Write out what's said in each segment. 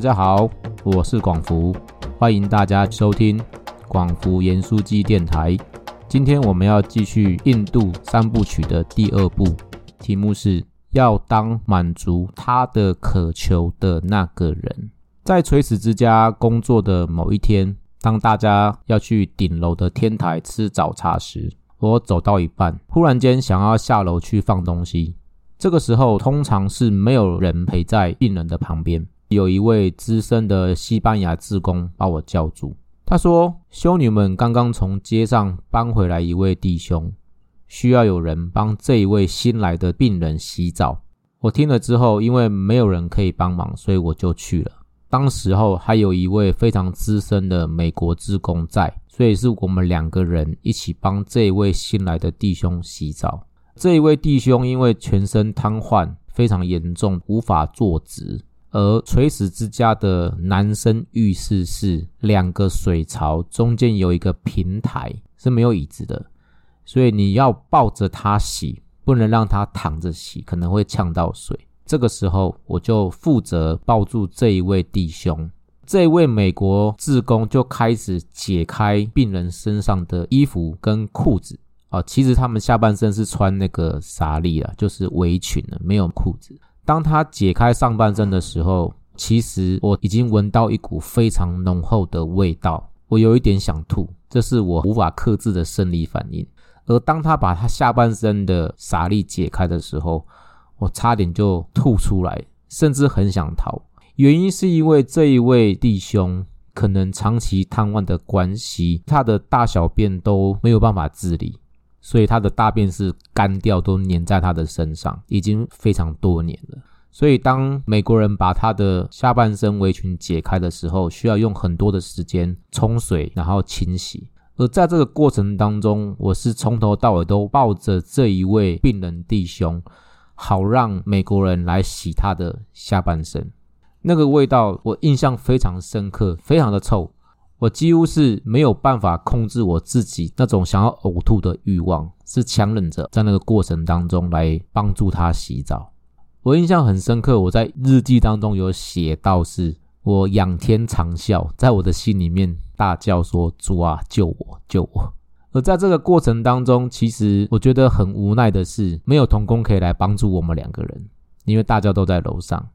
大家好，我是广福，欢迎大家收听广福盐酥鸡电台。今天我们要继续印度三部曲的第二部，题目是要当满足他的渴求的那个人。在垂死之家工作的某一天，当大家要去顶楼的天台吃早茶时，我走到一半，忽然间想要下楼去放东西。这个时候，通常是没有人陪在病人的旁边。有一位资深的西班牙职工把我叫住，他说：“修女们刚刚从街上搬回来一位弟兄，需要有人帮这一位新来的病人洗澡。”我听了之后，因为没有人可以帮忙，所以我就去了。当时候还有一位非常资深的美国职工在，所以是我们两个人一起帮这一位新来的弟兄洗澡。这一位弟兄因为全身瘫痪，非常严重，无法坐直。而垂死之家的男生浴室是两个水槽，中间有一个平台，是没有椅子的，所以你要抱着他洗，不能让他躺着洗，可能会呛到水。这个时候，我就负责抱住这一位弟兄，这位美国志工就开始解开病人身上的衣服跟裤子啊，其实他们下半身是穿那个纱丽啊，就是围裙的，没有裤子。当他解开上半身的时候，其实我已经闻到一股非常浓厚的味道，我有一点想吐，这是我无法克制的生理反应。而当他把他下半身的纱丽解开的时候，我差点就吐出来，甚至很想逃。原因是因为这一位弟兄可能长期瘫痪的关系，他的大小便都没有办法自理。所以他的大便是干掉，都粘在他的身上，已经非常多年了。所以当美国人把他的下半身围裙解开的时候，需要用很多的时间冲水，然后清洗。而在这个过程当中，我是从头到尾都抱着这一位病人弟兄，好让美国人来洗他的下半身。那个味道我印象非常深刻，非常的臭。我几乎是没有办法控制我自己那种想要呕吐的欲望，是强忍着在那个过程当中来帮助他洗澡。我印象很深刻，我在日记当中有写到，是我仰天长啸，在我的心里面大叫说：“主啊，救我，救我！”而在这个过程当中，其实我觉得很无奈的是，没有童工可以来帮助我们两个人，因为大家都在楼上。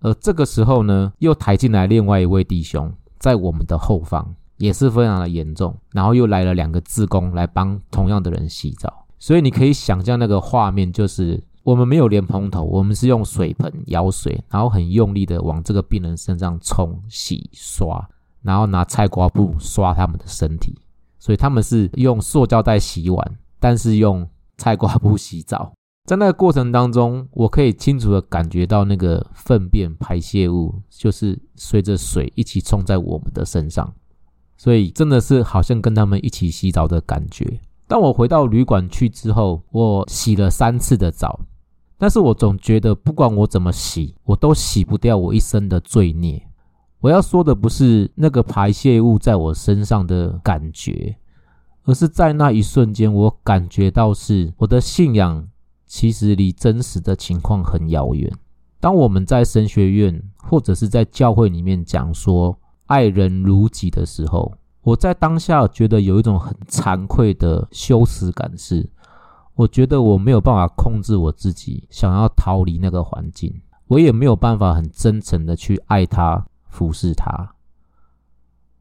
而这个时候呢，又抬进来另外一位弟兄。在我们的后方也是非常的严重，然后又来了两个自工来帮同样的人洗澡，所以你可以想象那个画面，就是我们没有连蓬头，我们是用水盆舀水，然后很用力的往这个病人身上冲洗刷，然后拿菜瓜布刷他们的身体，所以他们是用塑胶袋洗碗，但是用菜瓜布洗澡。在那个过程当中，我可以清楚的感觉到那个粪便排泄物，就是随着水一起冲在我们的身上，所以真的是好像跟他们一起洗澡的感觉。当我回到旅馆去之后，我洗了三次的澡，但是我总觉得不管我怎么洗，我都洗不掉我一身的罪孽。我要说的不是那个排泄物在我身上的感觉，而是在那一瞬间，我感觉到是我的信仰。其实离真实的情况很遥远。当我们在神学院或者是在教会里面讲说爱人如己的时候，我在当下觉得有一种很惭愧的羞耻感，是我觉得我没有办法控制我自己，想要逃离那个环境，我也没有办法很真诚的去爱他、服侍他。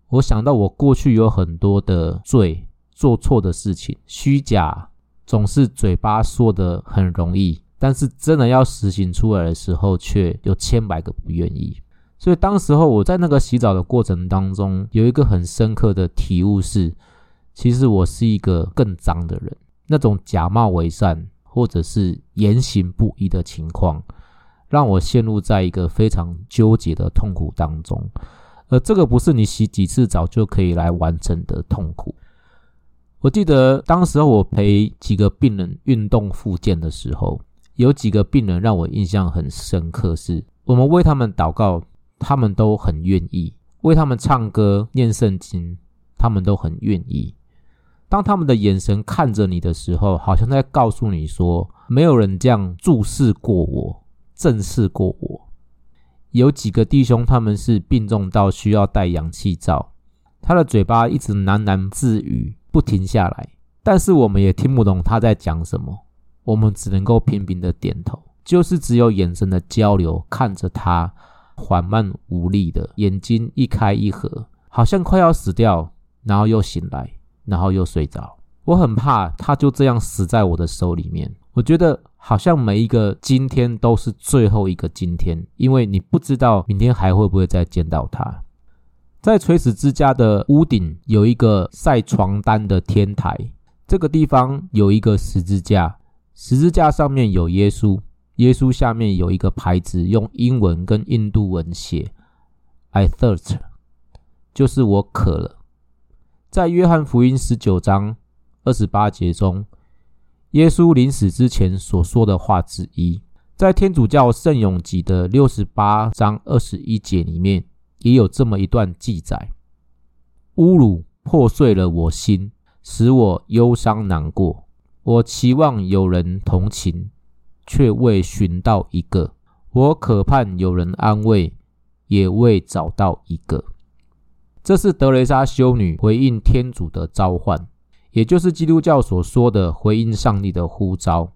我想到我过去有很多的罪，做错的事情，虚假。总是嘴巴说的很容易，但是真的要实行出来的时候，却有千百个不愿意。所以当时候我在那个洗澡的过程当中，有一个很深刻的体悟是，其实我是一个更脏的人。那种假冒伪善或者是言行不一的情况，让我陷入在一个非常纠结的痛苦当中。而这个不是你洗几次澡就可以来完成的痛苦。我记得当时候我陪几个病人运动复健的时候，有几个病人让我印象很深刻，是我们为他们祷告，他们都很愿意；为他们唱歌、念圣经，他们都很愿意。当他们的眼神看着你的时候，好像在告诉你说：没有人这样注视过我、正视过我。有几个弟兄他们是病重到需要戴氧气罩，他的嘴巴一直喃喃自语，不停下来，但是我们也听不懂他在讲什么，我们只能够频频的点头，就是只有眼神的交流，看着他缓慢无力的眼睛一开一合，好像快要死掉，然后又醒来，然后又睡着。我很怕他就这样死在我的手里面。我觉得好像每一个今天都是最后一个今天，因为你不知道明天还会不会再见到他。在垂死之家的屋顶有一个晒床单的天台，这个地方有一个十字架，十字架上面有耶稣，耶稣下面有一个牌子，用英文跟印度文写 “I thirst”，就是我渴了。在约翰福音十九章。二十八节中，耶稣临死之前所说的话之一，在天主教圣咏集的六十八章二十一节里面，也有这么一段记载：侮辱破碎了我心，使我忧伤难过。我期望有人同情，却未寻到一个；我渴盼有人安慰，也未找到一个。这是德雷莎修女回应天主的召唤。也就是基督教所说的回应上帝的呼召。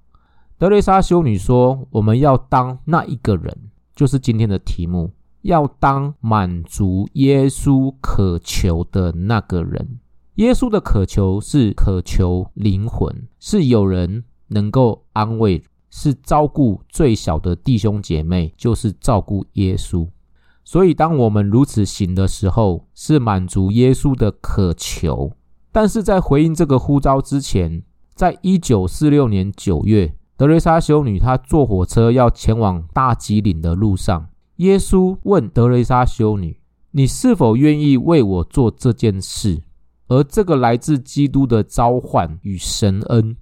德雷莎修女说：“我们要当那一个人，就是今天的题目，要当满足耶稣渴求的那个人。耶稣的渴求是渴求灵魂，是有人能够安慰，是照顾最小的弟兄姐妹，就是照顾耶稣。所以，当我们如此行的时候，是满足耶稣的渴求。”但是在回应这个呼召之前，在一九四六年九月，德瑞莎修女她坐火车要前往大吉岭的路上，耶稣问德雷莎修女：“你是否愿意为我做这件事？”而这个来自基督的召唤与神恩，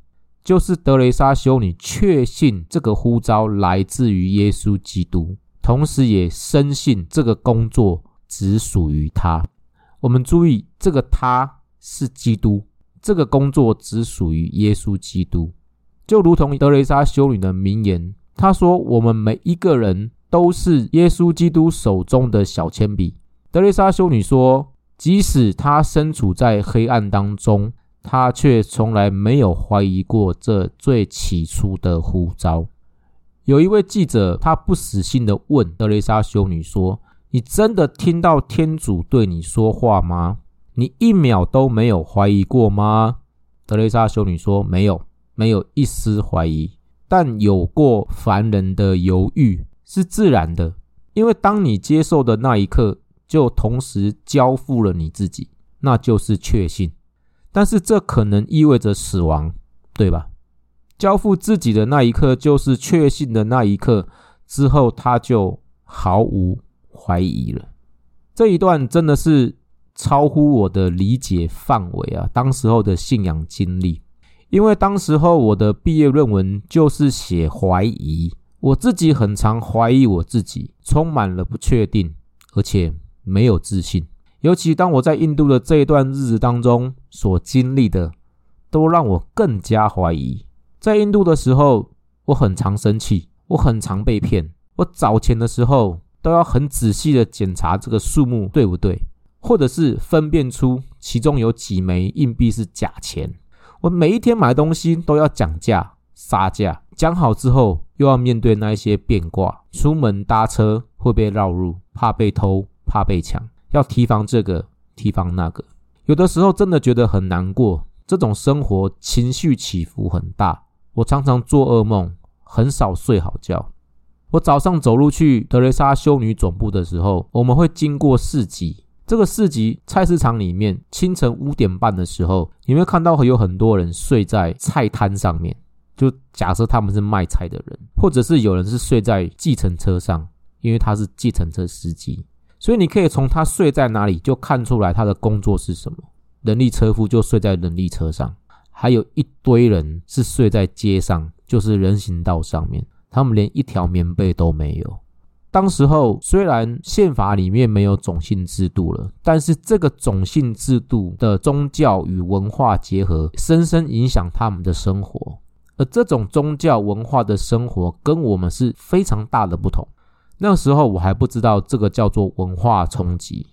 就是德雷莎修女确信这个呼召来自于耶稣基督，同时也深信这个工作只属于他。我们注意这个他。是基督，这个工作只属于耶稣基督，就如同德雷莎修女的名言，她说：“我们每一个人都是耶稣基督手中的小铅笔。”德雷莎修女说：“即使她身处在黑暗当中，她却从来没有怀疑过这最起初的呼召。”有一位记者，他不死心的问德雷莎修女说：“你真的听到天主对你说话吗？”你一秒都没有怀疑过吗？德雷莎修女说：“没有，没有一丝怀疑，但有过凡人的犹豫是自然的，因为当你接受的那一刻，就同时交付了你自己，那就是确信。但是这可能意味着死亡，对吧？交付自己的那一刻，就是确信的那一刻之后，他就毫无怀疑了。这一段真的是。”超乎我的理解范围啊！当时候的信仰经历，因为当时候我的毕业论文就是写怀疑，我自己很常怀疑我自己，充满了不确定，而且没有自信。尤其当我在印度的这一段日子当中所经历的，都让我更加怀疑。在印度的时候，我很常生气，我很常被骗，我找钱的时候都要很仔细的检查这个数目对不对。或者是分辨出其中有几枚硬币是假钱。我每一天买东西都要讲价、杀价，讲好之后又要面对那一些变卦。出门搭车会被绕路，怕被偷，怕被抢，要提防这个，提防那个。有的时候真的觉得很难过，这种生活情绪起伏很大。我常常做噩梦，很少睡好觉。我早上走路去德雷莎修女总部的时候，我们会经过市集。这个市集菜市场里面，清晨五点半的时候，你会看到会有很多人睡在菜摊上面。就假设他们是卖菜的人，或者是有人是睡在计程车上，因为他是计程车司机，所以你可以从他睡在哪里就看出来他的工作是什么。人力车夫就睡在人力车上，还有一堆人是睡在街上，就是人行道上面，他们连一条棉被都没有。当时候虽然宪法里面没有种姓制度了，但是这个种姓制度的宗教与文化结合，深深影响他们的生活。而这种宗教文化的生活跟我们是非常大的不同。那时候我还不知道这个叫做文化冲击，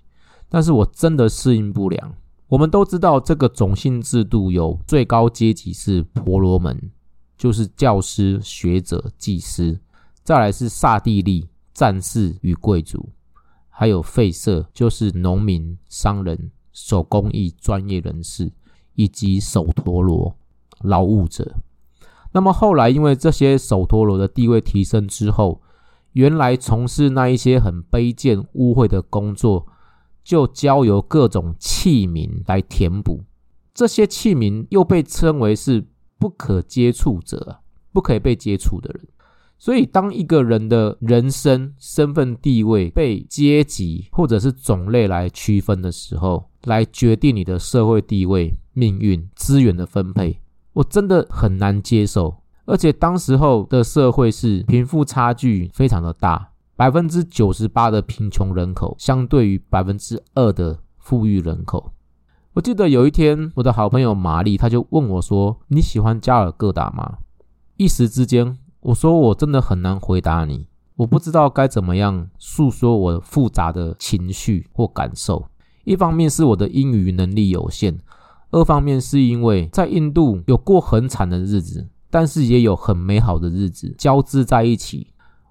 但是我真的适应不良。我们都知道这个种姓制度有最高阶级是婆罗门，就是教师、学者、祭司，再来是刹帝利、战士与贵族，还有废社，就是农民、商人、手工艺专业人士，以及手陀罗劳务者。那么后来因为这些首陀罗的地位提升之后，原来从事那一些很卑贱污秽的工作。就交由各种器皿来填补，这些器皿又被称为是不可接触者，不可以被接触的人。所以，当一个人的人生身份地位被阶级或者是种类来区分的时候，来决定你的社会地位、命运、资源的分配，我真的很难接受。而且，当时候的社会是贫富差距非常的大。百分之九十八的贫穷人口，相对于百分之二的富裕人口。我记得有一天，我的好朋友玛丽，他就问我说：“你喜欢加尔各答吗？”一时之间，我说我真的很难回答你，我不知道该怎么样诉说我复杂的情绪或感受。一方面是我的英语能力有限，二方面是因为在印度有过很惨的日子，但是也有很美好的日子交织在一起。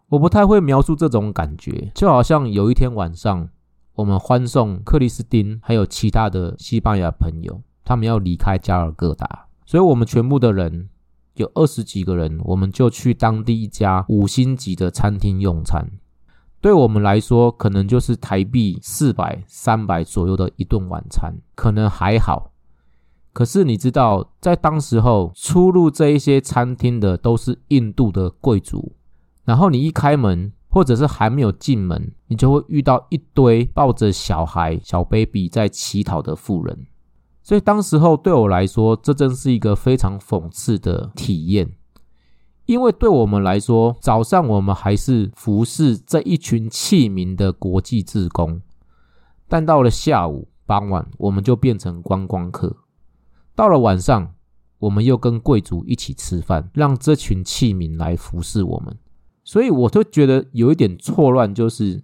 我不太会描述这种感觉，就好像有一天晚上，我们欢送克里斯汀还有其他的西班牙朋友，他们要离开加尔各答，所以我们全部的人有二十几个人，我们就去当地一家五星级的餐厅用餐。对我们来说，可能就是台币四百、三百左右的一顿晚餐，可能还好。可是你知道，在当时候出入这一些餐厅的都是印度的贵族。然后你一开门，或者是还没有进门，你就会遇到一堆抱着小孩、小 baby 在乞讨的妇人。所以当时候对我来说，这真是一个非常讽刺的体验。因为对我们来说，早上我们还是服侍这一群器皿的国际职工，但到了下午、傍晚，我们就变成观光客。到了晚上，我们又跟贵族一起吃饭，让这群器皿来服侍我们。所以我就觉得有一点错乱，就是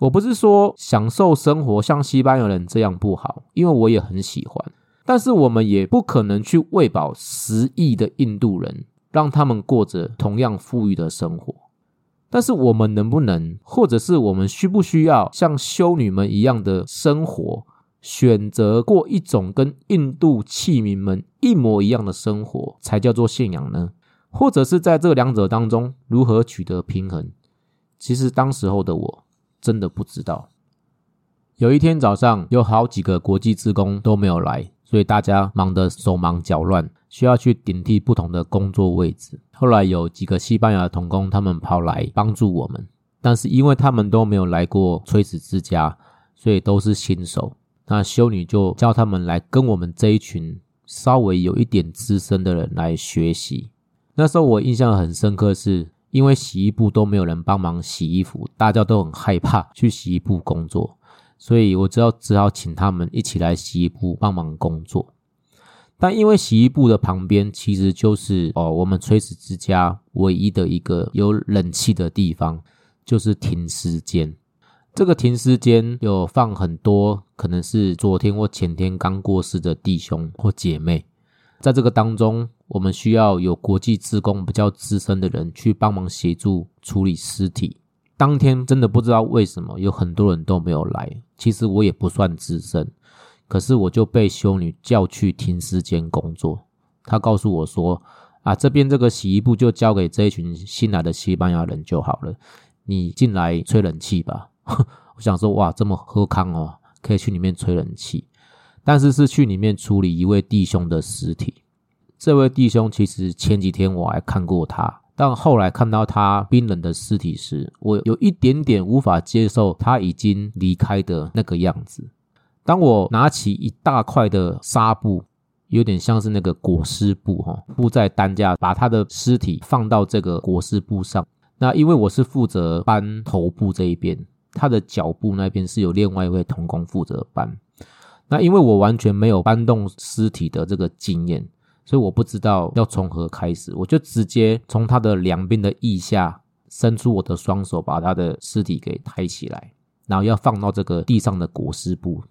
我不是说享受生活像西班牙人这样不好，因为我也很喜欢。但是我们也不可能去喂饱十亿的印度人，让他们过着同样富裕的生活。但是我们能不能，或者是我们需不需要像修女们一样的生活，选择过一种跟印度器皿们一模一样的生活，才叫做信仰呢？或者是在这两者当中如何取得平衡？其实当时候的我真的不知道。有一天早上，有好几个国际职工都没有来，所以大家忙得手忙脚乱，需要去顶替不同的工作位置。后来有几个西班牙童工，他们跑来帮助我们，但是因为他们都没有来过垂死之家，所以都是新手。那修女就叫他们来跟我们这一群稍微有一点资深的人来学习。那时候我印象很深刻，是因为洗衣部都没有人帮忙洗衣服，大家都很害怕去洗衣部工作，所以我只好只好请他们一起来洗衣部帮忙工作。但因为洗衣部的旁边其实就是哦，我们垂死之家唯一的一个有冷气的地方，就是停尸间。这个停尸间有放很多可能是昨天或前天刚过世的弟兄或姐妹。在这个当中，我们需要有国际职工比较资深的人去帮忙协助处理尸体。当天真的不知道为什么有很多人都没有来。其实我也不算资深，可是我就被修女叫去停尸间工作。她告诉我说：“啊，这边这个洗衣部就交给这一群新来的西班牙人就好了，你进来吹冷气吧。” 我想说：“哇，这么喝康哦，可以去里面吹冷气。”但是是去里面处理一位弟兄的尸体。这位弟兄其实前几天我还看过他，但后来看到他冰冷的尸体时，我有一点点无法接受他已经离开的那个样子。当我拿起一大块的纱布，有点像是那个裹尸布哈，铺在担架，把他的尸体放到这个裹尸布上。那因为我是负责搬头部这一边，他的脚部那边是有另外一位同工负责搬。那因为我完全没有搬动尸体的这个经验，所以我不知道要从何开始，我就直接从他的两边的腋下伸出我的双手，把他的尸体给抬起来，然后要放到这个地上的裹尸布。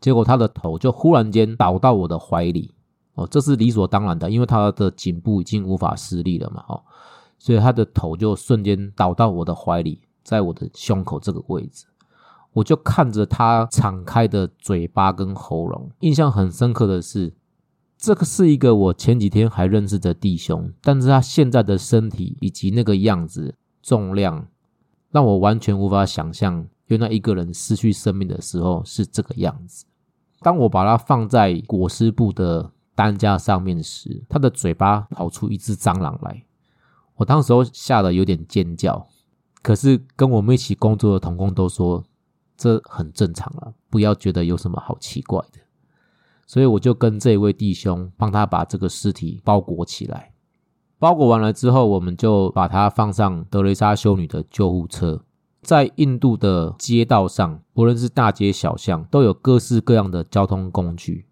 结果他的头就忽然间倒到我的怀里，哦，这是理所当然的，因为他的颈部已经无法施力了嘛，哦，所以他的头就瞬间倒到我的怀里，在我的胸口这个位置，我就看着他敞开的嘴巴跟喉咙，印象很深刻的是，这个是一个我前几天还认识的弟兄，但是他现在的身体以及那个样子、重量，让我完全无法想象，原来一个人失去生命的时候是这个样子。当我把它放在裹尸布的担架上面时，他的嘴巴跑出一只蟑螂来。我当时候吓得有点尖叫，可是跟我们一起工作的同工都说这很正常了，不要觉得有什么好奇怪的。所以我就跟这位弟兄帮他把这个尸体包裹起来。包裹完了之后，我们就把它放上德雷莎修女的救护车。在印度的街道上，不论是大街小巷，都有各式各样的交通工具：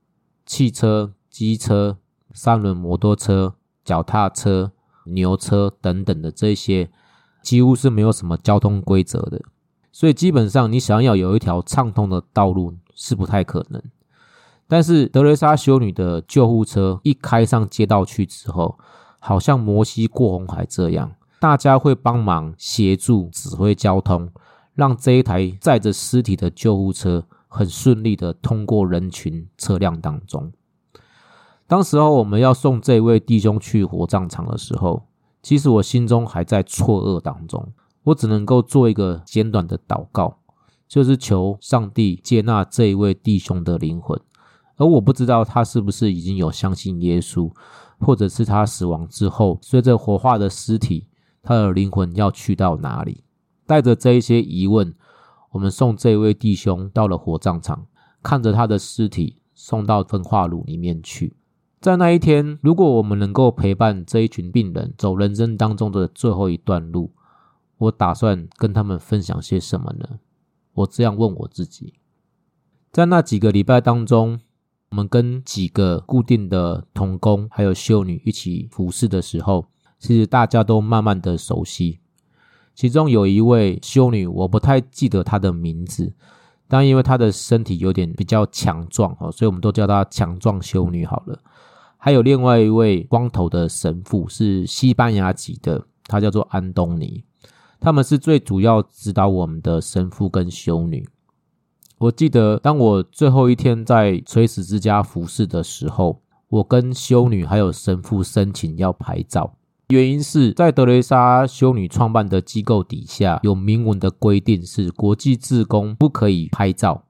汽车、机车、三轮摩托车、脚踏车、牛车等等的这些，几乎是没有什么交通规则的。所以基本上，你想要有一条畅通的道路是不太可能。但是德雷莎修女的救护车一开上街道去之后，好像摩西过红海这样。大家会帮忙协助指挥交通，让这一台载着尸体的救护车很顺利的通过人群车辆当中。当时候我们要送这位弟兄去火葬场的时候，其实我心中还在错愕当中，我只能够做一个简短的祷告，就是求上帝接纳这一位弟兄的灵魂，而我不知道他是不是已经有相信耶稣，或者是他死亡之后随着火化的尸体。他的灵魂要去到哪里？带着这一些疑问，我们送这位弟兄到了火葬场，看着他的尸体送到焚化炉里面去。在那一天，如果我们能够陪伴这一群病人走人生当中的最后一段路，我打算跟他们分享些什么呢？我这样问我自己。在那几个礼拜当中，我们跟几个固定的童工还有修女一起服侍的时候。其实大家都慢慢的熟悉，其中有一位修女，我不太记得她的名字，但因为她的身体有点比较强壮哦，所以我们都叫她强壮修女好了。还有另外一位光头的神父是西班牙籍的，他叫做安东尼，他们是最主要指导我们的神父跟修女。我记得当我最后一天在垂死之家服侍的时候，我跟修女还有神父申请要拍照。原因是在德雷莎修女创办的机构底下有明文的规定，是国际志工不可以拍照，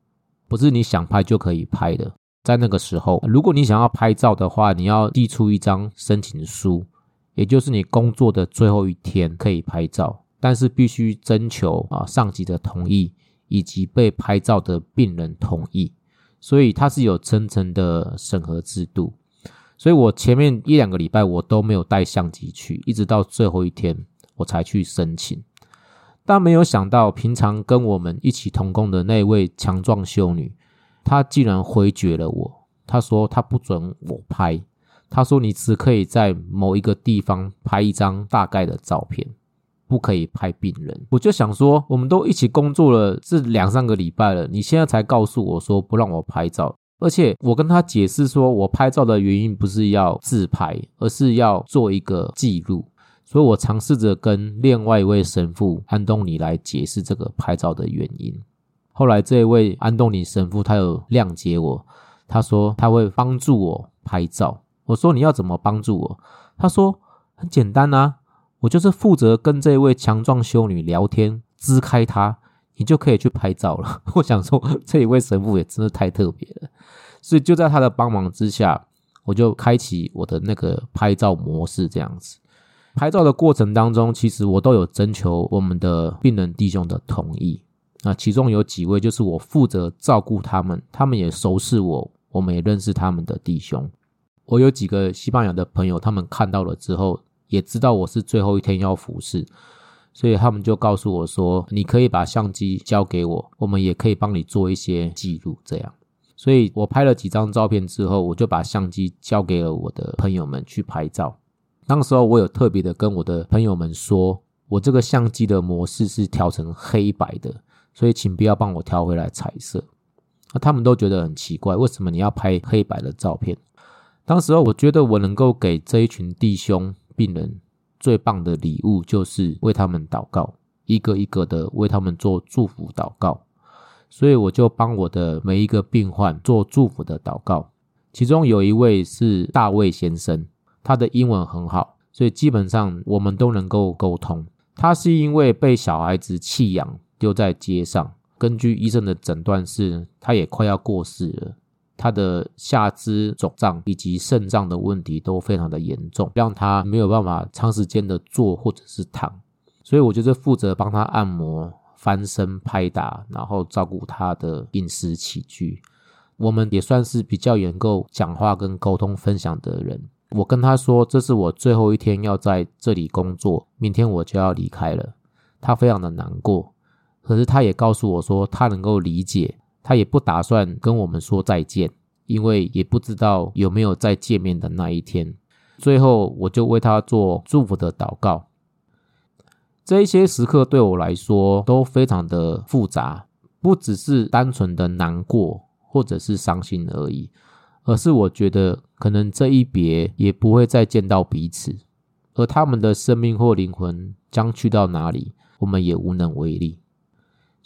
不是你想拍就可以拍的。在那个时候，如果你想要拍照的话，你要递出一张申请书，也就是你工作的最后一天可以拍照，但是必须征求啊上级的同意以及被拍照的病人同意，所以它是有层层的审核制度。所以我前面一两个礼拜我都没有带相机去，一直到最后一天我才去申请。但没有想到，平常跟我们一起同工的那位强壮修女，她竟然回绝了我。她说她不准我拍，她说你只可以在某一个地方拍一张大概的照片，不可以拍病人。我就想说，我们都一起工作了这两三个礼拜了，你现在才告诉我说不让我拍照。而且我跟他解释说，我拍照的原因不是要自拍，而是要做一个记录。所以我尝试着跟另外一位神父安东尼来解释这个拍照的原因。后来这一位安东尼神父他有谅解我，他说他会帮助我拍照。我说你要怎么帮助我？他说很简单啊，我就是负责跟这位强壮修女聊天，支开她。你就可以去拍照了。我想说，这一位神父也真的太特别了，所以就在他的帮忙之下，我就开启我的那个拍照模式。这样子，拍照的过程当中，其实我都有征求我们的病人弟兄的同意。那其中有几位就是我负责照顾他们，他们也熟识我，我们也认识他们的弟兄。我有几个西班牙的朋友，他们看到了之后，也知道我是最后一天要服侍。所以他们就告诉我说：“你可以把相机交给我，我们也可以帮你做一些记录。”这样，所以我拍了几张照片之后，我就把相机交给了我的朋友们去拍照。当时候我有特别的跟我的朋友们说：“我这个相机的模式是调成黑白的，所以请不要帮我调回来彩色。那他们都觉得很奇怪，为什么你要拍黑白的照片？当时候我觉得我能够给这一群弟兄病人最棒的礼物，就是为他们祷告，一个一个的为他们做祝福祷告。所以我就帮我的每一个病患做祝福的祷告。其中有一位是大卫先生，他的英文很好，所以基本上我们都能够沟通。他是因为被小孩子弃养丢在街上，根据医生的诊断是，他也快要过世了。他的下肢肿胀以及肾脏的问题都非常的严重，让他没有办法长时间的坐或者是躺。所以我就是负责帮他按摩、翻身、拍打，然后照顾他的饮食起居。我们也算是比较能够讲话跟沟通分享的人。我跟他说，这是我最后一天要在这里工作，明天我就要离开了。他非常的难过，可是他也告诉我说，他能够理解，他也不打算跟我们说再见，因为也不知道有没有再见面的那一天。最后，我就为他做祝福的祷告。这一些时刻对我来说都非常的复杂，不只是单纯的难过。或者是伤心而已，而是我觉得可能这一别也不会再见到彼此，而他们的生命或灵魂将去到哪里，我们也无能为力。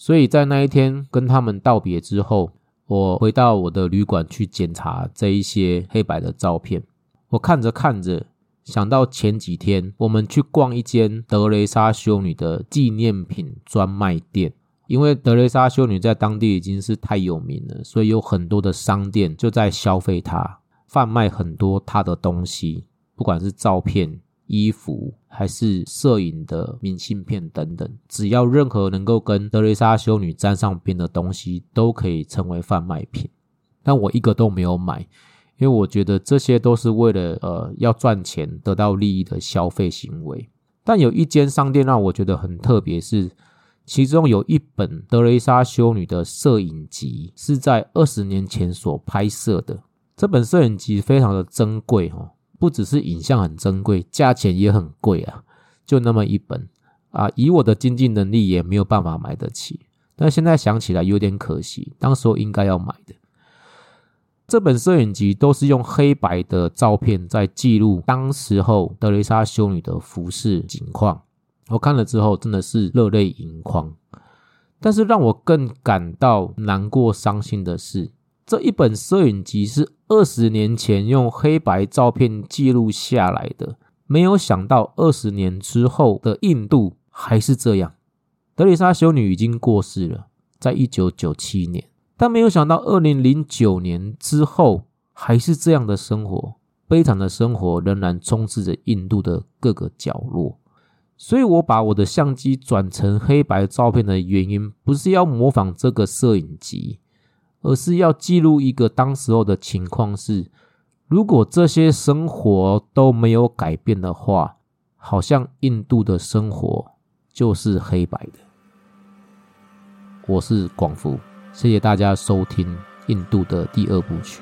所以在那一天跟他们道别之后，我回到我的旅馆去检查这一些黑白的照片。我看着看着，想到前几天我们去逛一间德雷莎修女的纪念品专卖店。因为德蕾莎修女在当地已经是太有名了，所以有很多的商店就在消费她，贩卖很多她的东西，不管是照片、衣服，还是摄影的明信片等等，只要任何能够跟德蕾莎修女沾上边的东西，都可以成为贩卖品。但我一个都没有买，因为我觉得这些都是为了呃要赚钱、得到利益的消费行为。但有一间商店让我觉得很特别，是。其中有一本德雷莎修女的摄影集，是在二十年前所拍摄的。这本摄影集非常的珍贵哦，不只是影像很珍贵，价钱也很贵啊。就那么一本啊，以我的经济能力也没有办法买得起。但现在想起来有点可惜，当时候应该要买的。这本摄影集都是用黑白的照片在记录当时候德雷莎修女的服饰景况。我看了之后，真的是热泪盈眶。但是让我更感到难过、伤心的是，这一本摄影集是二十年前用黑白照片记录下来的。没有想到，二十年之后的印度还是这样。德里莎修女已经过世了，在一九九七年，但没有想到，二零零九年之后还是这样的生活，悲惨的生活仍然充斥着印度的各个角落。所以，我把我的相机转成黑白照片的原因，不是要模仿这个摄影机，而是要记录一个当时候的情况是：如果这些生活都没有改变的话，好像印度的生活就是黑白的。我是广福，谢谢大家收听印度的第二部曲。